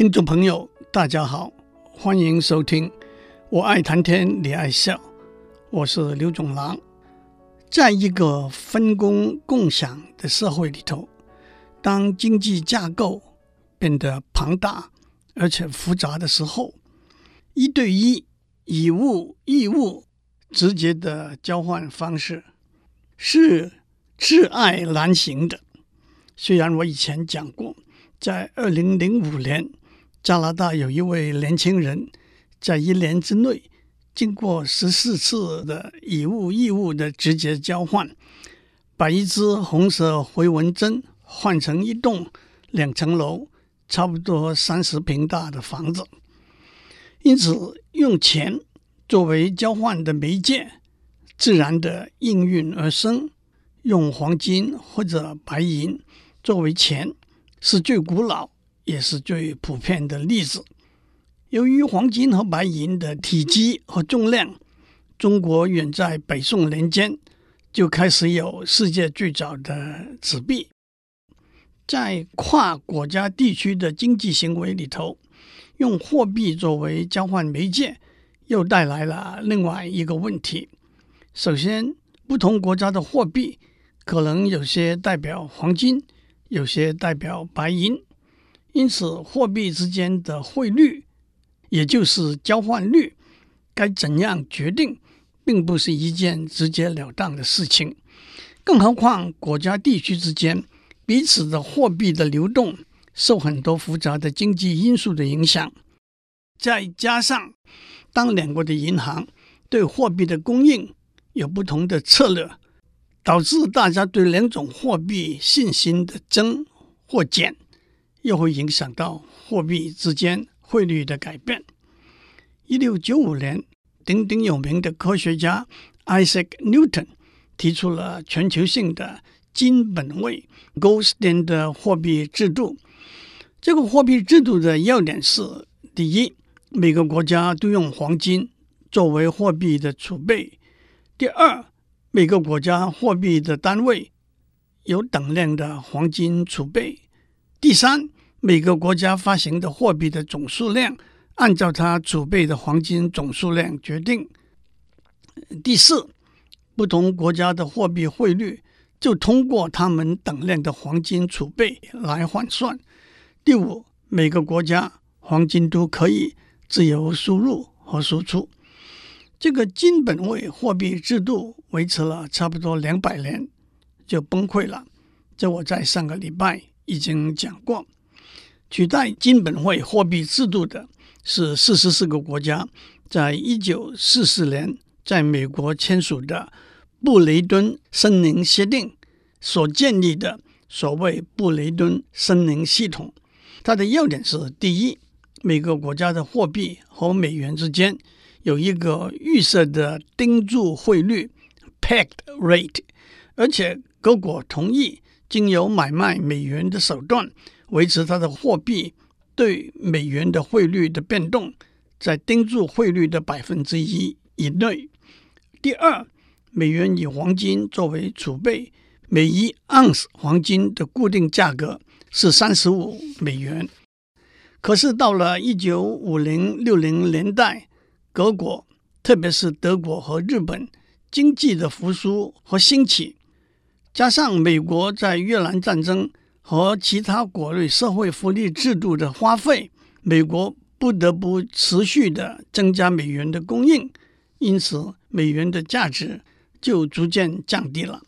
听众朋友，大家好，欢迎收听。我爱谈天，你爱笑，我是刘总郎。在一个分工共享的社会里头，当经济架构变得庞大而且复杂的时候，一对一以物易物直接的交换方式是挚爱难行的。虽然我以前讲过，在二零零五年，加拿大有一位年轻人，在一年之内，经过十四次的以物易物的直接交换，把一只红色回纹针换成一栋两层楼、差不多三十平大的房子。因此，用钱作为交换的媒介，自然的应运而生。用黄金或者白银。作为钱，是最古老也是最普遍的例子。由于黄金和白银的体积和重量，中国远在北宋年间就开始有世界最早的纸币。在跨国家地区的经济行为里头，用货币作为交换媒介，又带来了另外一个问题。首先，不同国家的货币可能有些代表黄金。有些代表白银，因此货币之间的汇率，也就是交换率，该怎样决定，并不是一件直截了当的事情。更何况国家地区之间彼此的货币的流动，受很多复杂的经济因素的影响。再加上，当两国的银行对货币的供应有不同的策略。导致大家对两种货币信心的增或减，又会影响到货币之间汇率的改变。一六九五年，鼎鼎有名的科学家 Isaac Newton 提出了全球性的金本位 （Gold Standard） 货币制度。这个货币制度的要点是：第一，每个国家都用黄金作为货币的储备；第二，每个国家货币的单位有等量的黄金储备。第三，每个国家发行的货币的总数量按照它储备的黄金总数量决定。第四，不同国家的货币汇率就通过他们等量的黄金储备来换算。第五，每个国家黄金都可以自由输入和输出。这个金本位货币制度维持了差不多两百年，就崩溃了。这我在上个礼拜已经讲过。取代金本位货币制度的是四十四个国家在一九四四年在美国签署的布雷顿森林协定所建立的所谓布雷顿森林系统。它的要点是：第一，每个国家的货币和美元之间。有一个预设的盯住汇率 （pegged rate），而且各国同意经由买卖美元的手段维持它的货币对美元的汇率的变动在盯住汇率的百分之一以内。第二，美元以黄金作为储备，每一盎司黄金的固定价格是三十五美元。可是到了一九五零六零年代，德国，特别是德国和日本经济的复苏和兴起，加上美国在越南战争和其他国内社会福利制度的花费，美国不得不持续的增加美元的供应，因此美元的价值就逐渐降低了。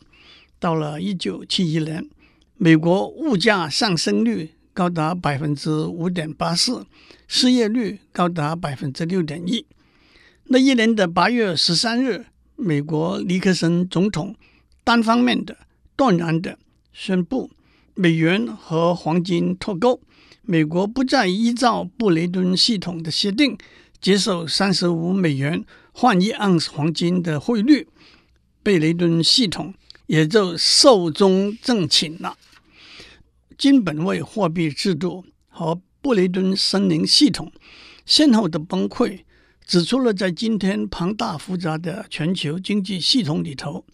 到了一九七一年，美国物价上升率高达百分之五点八四，失业率高达百分之六点一。那一年的八月十三日，美国尼克森总统单方面的、断然的宣布，美元和黄金脱钩，美国不再依照布雷顿系统的协定接受三十五美元换一盎司黄金的汇率，布雷顿系统也就寿终正寝了。金本位货币制度和布雷顿森林系统先后的崩溃。指出了，在今天庞大复杂的全球经济系统里头，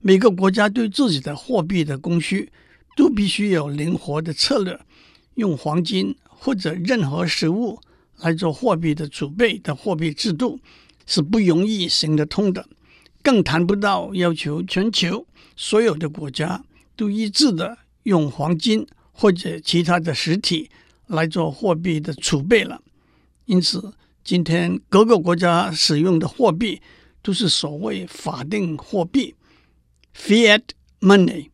每个国家对自己的货币的供需都必须有灵活的策略，用黄金或者任何实物来做货币的储备的货币制度是不容易行得通的，更谈不到要求全球所有的国家都一致的用黄金或者其他的实体来做货币的储备了。因此，今天各个国家使用的货币都是所谓法定货币 （fiat money）。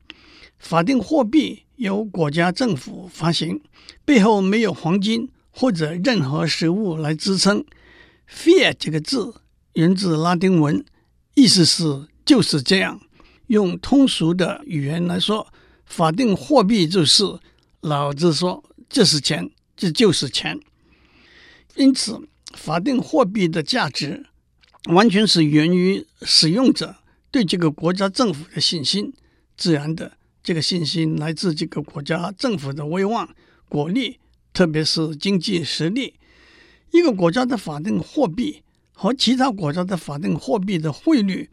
法定货币由国家政府发行，背后没有黄金或者任何实物来支撑。fiat 这个字源自拉丁文，意思是就是这样。用通俗的语言来说，法定货币就是老子说这是钱，这就是钱。因此，法定货币的价值完全是源于使用者对这个国家政府的信心。自然的，这个信心来自这个国家政府的威望、国力，特别是经济实力。一个国家的法定货币和其他国家的法定货币的汇率，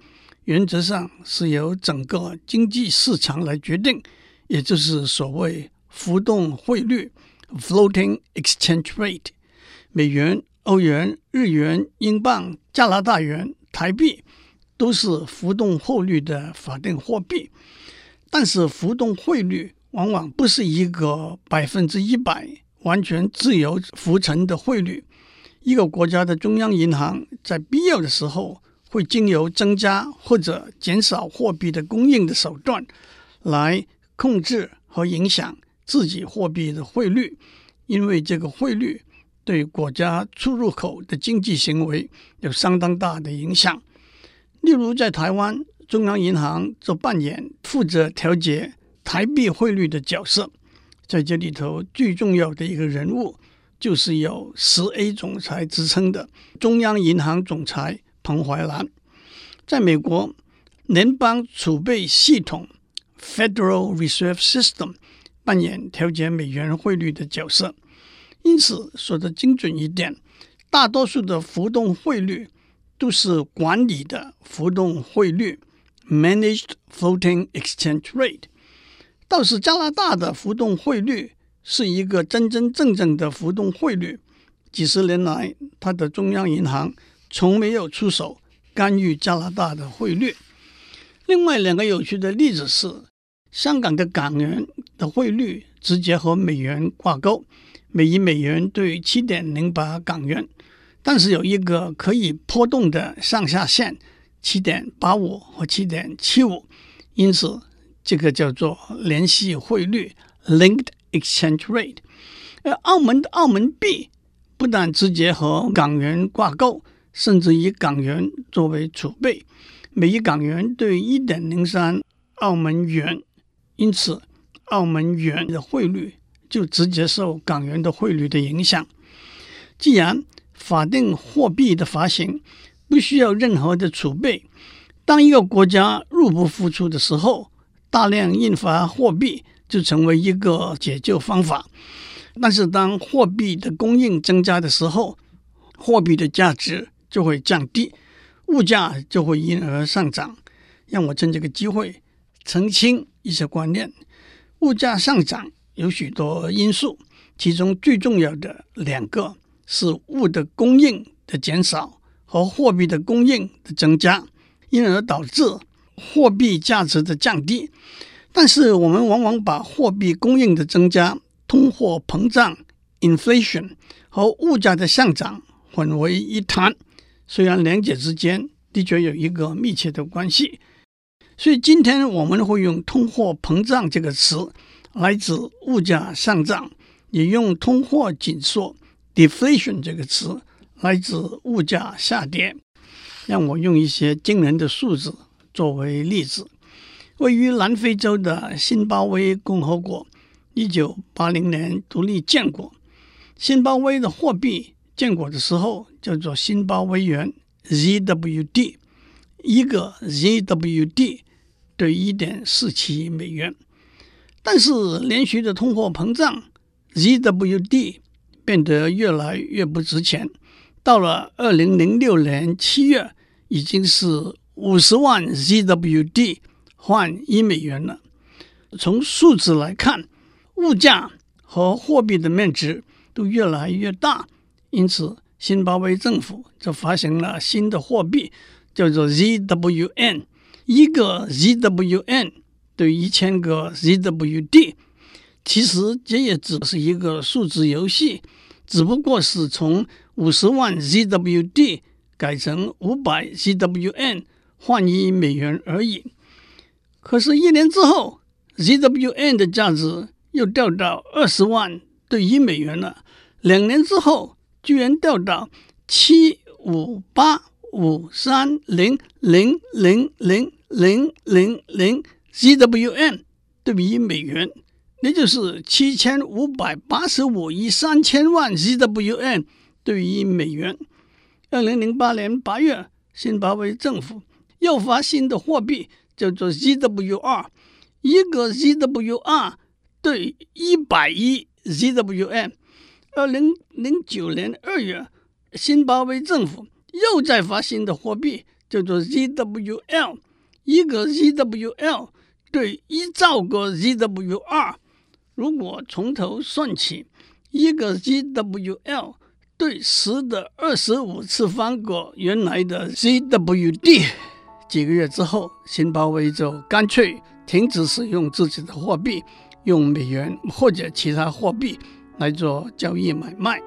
原则上是由整个经济市场来决定，也就是所谓浮动汇率 （floating exchange rate）。美元、欧元、日元、英镑、加拿大元、台币都是浮动汇率的法定货币，但是浮动汇率往往不是一个百分之一百完全自由浮沉的汇率。一个国家的中央银行在必要的时候会经由增加或者减少货币的供应的手段来控制和影响自己货币的汇率，因为这个汇率。对国家出入口的经济行为有相当大的影响。例如，在台湾，中央银行就扮演负责调节台币汇率的角色。在这里头，最重要的一个人物就是有十 A 总裁之称的中央银行总裁彭淮南。在美国，联邦储备系统 （Federal Reserve System） 扮演调节美元汇率的角色。因此，说的精准一点，大多数的浮动汇率都是管理的浮动汇率 （managed floating exchange rate）。倒是加拿大的浮动汇率是一个真真正正的浮动汇率。几十年来，它的中央银行从没有出手干预加拿大的汇率。另外两个有趣的例子是，香港的港元的汇率直接和美元挂钩。每一美元兑七点零八港元，但是有一个可以波动的上下限，七点八五和七点七五，因此这个叫做联系汇率 （linked exchange rate）。而澳门的澳门币不但直接和港元挂钩，甚至以港元作为储备，每一港元兑一点零三澳门元，因此澳门元的汇率。就直接受港元的汇率的影响。既然法定货币的发行不需要任何的储备，当一个国家入不敷出的时候，大量印发货币就成为一个解救方法。但是当货币的供应增加的时候，货币的价值就会降低，物价就会因而上涨。让我趁这个机会澄清一些观念：物价上涨。有许多因素，其中最重要的两个是物的供应的减少和货币的供应的增加，因而导致货币价值的降低。但是我们往往把货币供应的增加、通货膨胀 （inflation） 和物价的上涨混为一谈，虽然两者之间的确有一个密切的关系。所以今天我们会用“通货膨胀”这个词。来自物价上涨，也用通货紧缩 （deflation） 这个词来自物价下跌。让我用一些惊人的数字作为例子。位于南非洲的新巴威共和国，一九八零年独立建国。新巴威的货币建国的时候叫做新巴威元 （ZWD），一个 ZWD 兑一点四七美元。但是连续的通货膨胀，ZWD 变得越来越不值钱。到了二零零六年七月，已经是五十万 ZWD 换一美元了。从数字来看，物价和货币的面值都越来越大，因此新巴威政府就发行了新的货币，叫做 ZWN。一个 ZWN 对一千个 ZWD，其实这也只是一个数字游戏，只不过是从五十万 ZWD 改成五百 ZWN 换一美元而已。可是，一年之后，ZWN 的价值又掉到二十万对一美元了。两年之后，居然掉到七五八五三零零零零。零零零 ZWN 兑一美元，那就是七千五百八十五亿三千万 ZWN 兑一美元。二零零八年八月，新巴威政府又发新的货币，叫做 ZWR，一个 ZWR 对一百亿 ZWN。二零零九年二月，新巴威政府又再发新的货币，叫做 ZWL。一个 ZWL 对一兆个 ZWR，如果从头算起，一个 ZWL 对十的二十五次方个原来的 ZWD。几个月之后，新巴威就干脆停止使用自己的货币，用美元或者其他货币来做交易买卖。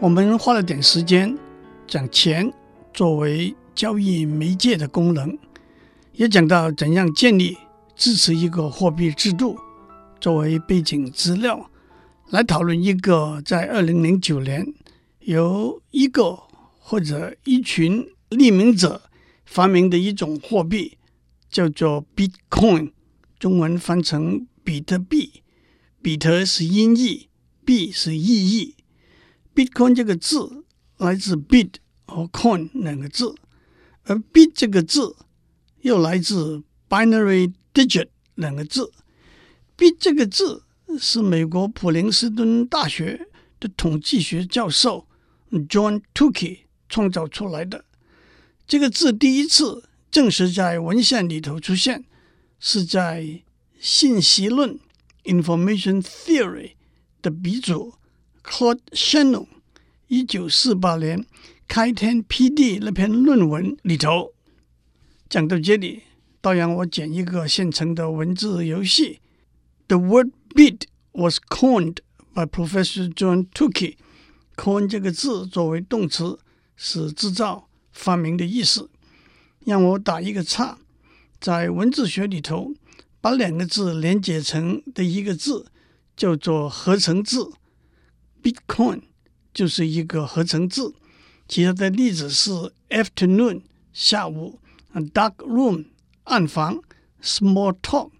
我们花了点时间。讲钱作为交易媒介的功能，也讲到怎样建立支持一个货币制度，作为背景资料来讨论一个在二零零九年由一个或者一群匿名者发明的一种货币，叫做 Bitcoin，中文翻成比特币。比特是音译，币是意义。Bitcoin 这个字。来自 bit 和 coin 两个字，而 bit 这个字又来自 binary digit 两个字。bit 这个字是美国普林斯顿大学的统计学教授 John Tukey 创造出来的。这个字第一次正式在文献里头出现，是在信息论 information theory 的鼻祖 Claude Shannon。一九四八年开天辟地那篇论文里头，讲到这里，倒让我剪一个现成的文字游戏。The word bit was coined by Professor John Tukey。coin 这个字作为动词，是制造、发明的意思。让我打一个叉，在文字学里头，把两个字连接成的一个字叫做合成字，Bitcoin。就是一个合成字，其他的例子是 afternoon 下午，dark room 暗房，small talk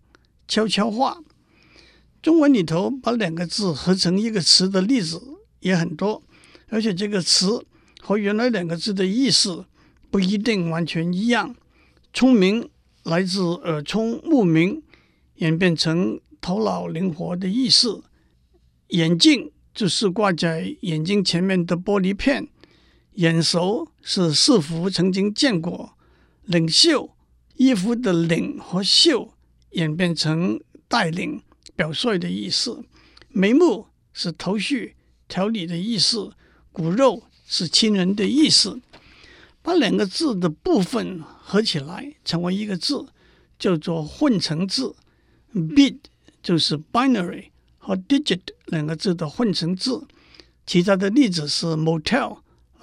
悄悄话。中文里头把两个字合成一个词的例子也很多，而且这个词和原来两个字的意思不一定完全一样。聪明来自耳聪目明，演变成头脑灵活的意思。眼镜。就是挂在眼睛前面的玻璃片，眼熟是似乎曾经见过。领袖衣服的领和袖演变成带领表率的意思。眉目是头绪条理的意思。骨肉是亲人的意思。把两个字的部分合起来成为一个字，叫做混成字。Bit 就是 binary。和 digit 两个字的混成字，其他的例子是 motel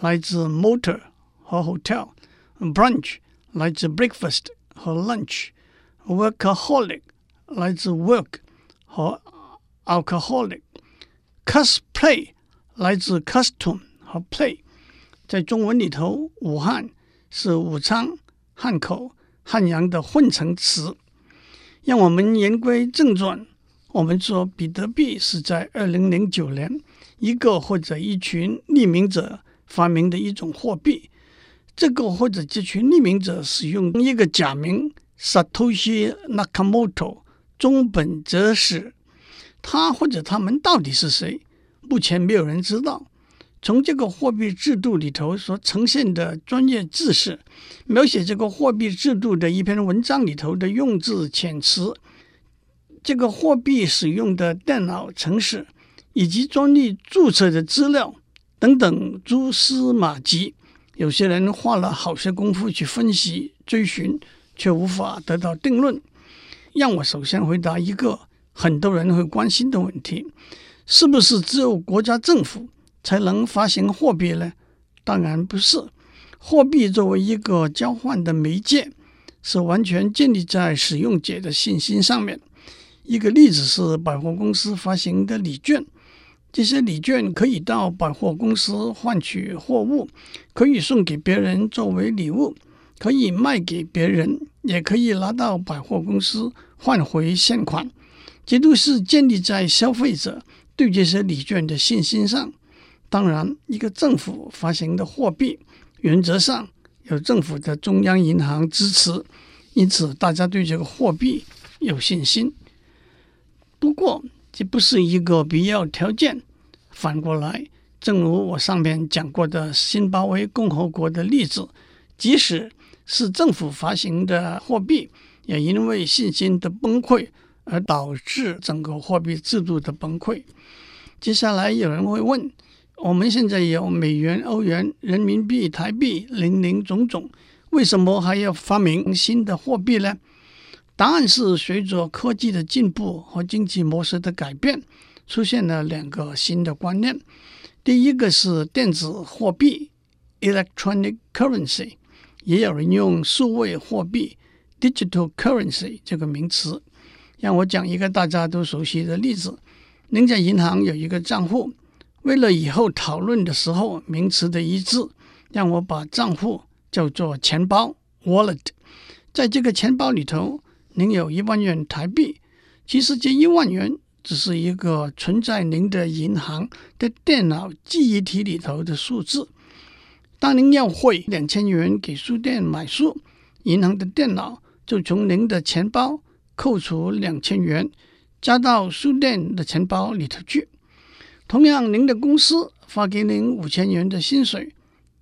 来自 motor 和 hotel，brunch 来自 breakfast 和 lunch，workaholic 来自 work 和 alcoholic，cosplay 来自 custom 和 play。在中文里头，武汉是武昌、汉口、汉阳的混成词。让我们言归正传。我们说，比特币是在二零零九年一个或者一群匿名者发明的一种货币。这个或者这群匿名者使用一个假名 Satoshi Nakamoto，中本哲史。他或者他们到底是谁？目前没有人知道。从这个货币制度里头所呈现的专业知识，描写这个货币制度的一篇文章里头的用字遣词。这个货币使用的电脑程式以及专利注册的资料等等蛛丝马迹，有些人花了好些功夫去分析追寻，却无法得到定论。让我首先回答一个很多人会关心的问题：是不是只有国家政府才能发行货币呢？当然不是。货币作为一个交换的媒介，是完全建立在使用者的信心上面。一个例子是百货公司发行的礼券，这些礼券可以到百货公司换取货物，可以送给别人作为礼物，可以卖给别人，也可以拿到百货公司换回现款，这都是建立在消费者对这些礼券的信心上。当然，一个政府发行的货币，原则上有政府的中央银行支持，因此大家对这个货币有信心。不过，这不是一个必要条件。反过来，正如我上面讲过的，辛巴威共和国的例子，即使是政府发行的货币，也因为信心的崩溃而导致整个货币制度的崩溃。接下来有人会问：我们现在有美元、欧元、人民币、台币，林林总总，为什么还要发明新的货币呢？答案是，随着科技的进步和经济模式的改变，出现了两个新的观念。第一个是电子货币 （electronic currency），也有人用数位货币 （digital currency） 这个名词。让我讲一个大家都熟悉的例子：您在银行有一个账户，为了以后讨论的时候名词的一致，让我把账户叫做钱包 （wallet）。在这个钱包里头。您有一万元台币，其实这一万元只是一个存在您的银行的电脑记忆体里头的数字。当您要汇两千元给书店买书，银行的电脑就从您的钱包扣除两千元，加到书店的钱包里头去。同样，您的公司发给您五千元的薪水，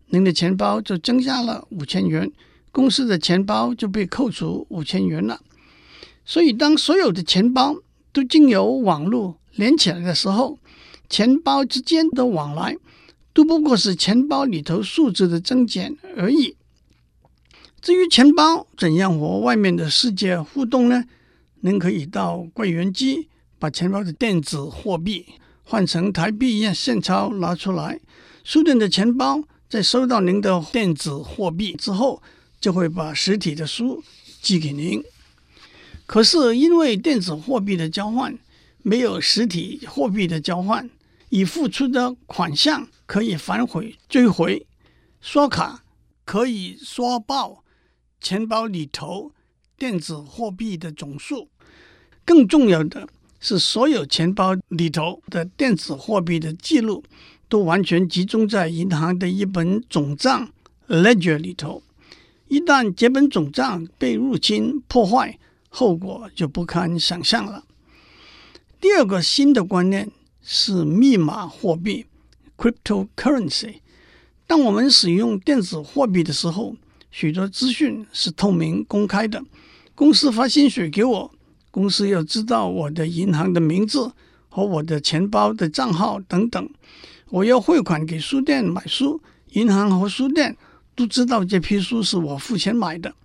您的钱包就增加了五千元，公司的钱包就被扣除五千元了。所以，当所有的钱包都经由网络连起来的时候，钱包之间的往来都不过是钱包里头数字的增减而已。至于钱包怎样和外面的世界互动呢？您可以到柜员机把钱包的电子货币换成台币现钞拿出来，书店的钱包在收到您的电子货币之后，就会把实体的书寄给您。可是，因为电子货币的交换没有实体货币的交换，已付出的款项可以反悔追回，刷卡可以刷爆钱包里头电子货币的总数。更重要的是，所有钱包里头的电子货币的记录都完全集中在银行的一本总账 ledger 里头。一旦这本总账被入侵破坏，后果就不堪想象了。第二个新的观念是密码货币 （cryptocurrency）。当我们使用电子货币的时候，许多资讯是透明公开的。公司发薪水给我，公司要知道我的银行的名字和我的钱包的账号等等。我要汇款给书店买书，银行和书店都知道这批书是我付钱买的。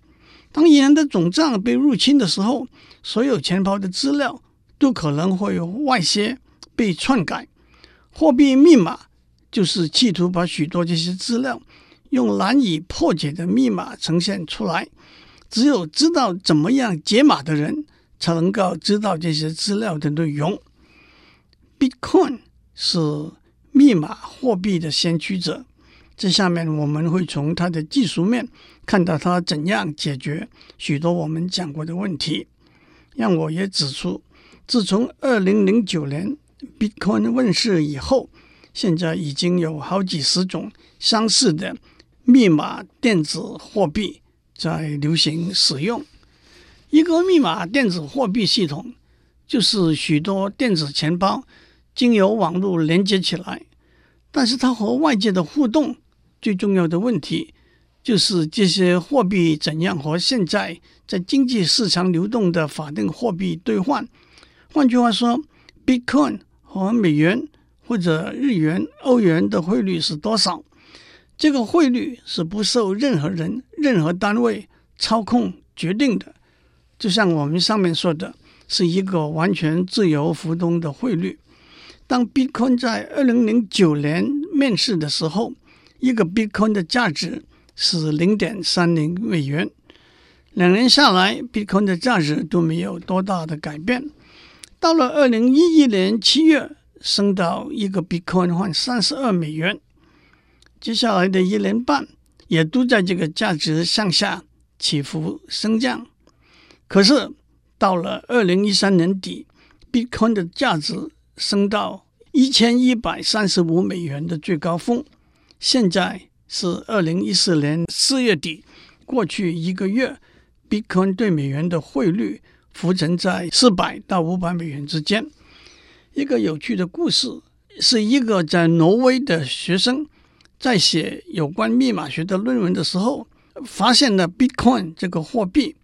当银行的总账被入侵的时候，所有钱包的资料都可能会有外泄、被篡改。货币密码就是企图把许多这些资料用难以破解的密码呈现出来。只有知道怎么样解码的人，才能够知道这些资料的内容。Bitcoin 是密码货币的先驱者。这下面我们会从它的技术面看到它怎样解决许多我们讲过的问题。让我也指出，自从二零零九年 Bitcoin 问世以后，现在已经有好几十种相似的密码电子货币在流行使用。一个密码电子货币系统就是许多电子钱包经由网络连接起来，但是它和外界的互动。最重要的问题就是这些货币怎样和现在在经济市场流动的法定货币兑换，换句话说，Bitcoin 和美元或者日元、欧元的汇率是多少？这个汇率是不受任何人、任何单位操控决定的。就像我们上面说的，是一个完全自由浮动的汇率。当 Bitcoin 在二零零九年面世的时候，一个 Bitcoin 的价值是零点三零美元。两年下来，Bitcoin 的价值都没有多大的改变。到了二零一一年七月，升到一个 Bitcoin 换三十二美元。接下来的一年半，也都在这个价值向下起伏升降。可是到了二零一三年底，Bitcoin 的价值升到一千一百三十五美元的最高峰。现在是二零一四年四月底，过去一个月，Bitcoin 对美元的汇率浮沉在四百到五百美元之间。一个有趣的故事，是一个在挪威的学生。在写有关密码学的论文的时候，发现了 Bitcoin 这个货币。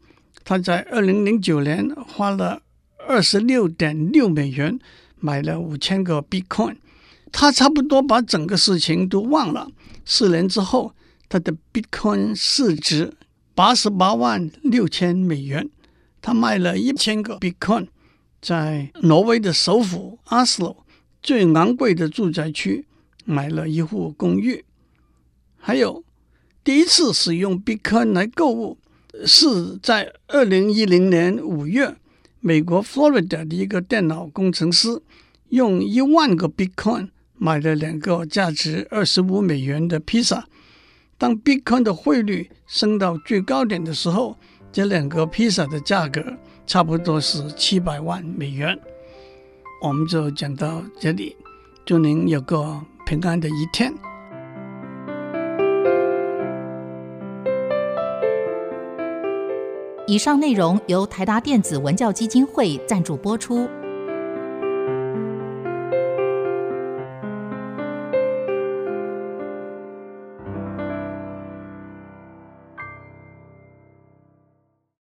他在二零零九年花了二十六点六美元买了五千个 Bitcoin。他差不多把整个事情都忘了。四年之后，他的 Bitcoin 市值八十八万六千美元。他卖了一千个 Bitcoin，在挪威的首府 Oslo 最昂贵的住宅区。买了一户公寓，还有第一次使用 Bitcoin 来购物，是在二零一零年五月，美国 Florida 的一个电脑工程师用一万个 Bitcoin 买了两个价值二十五美元的披萨。当 Bitcoin 的汇率升到最高点的时候，这两个披萨的价格差不多是七百万美元。我们就讲到这里，祝您有个平安的一天。以上内容由台达电子文教基金会赞助播出。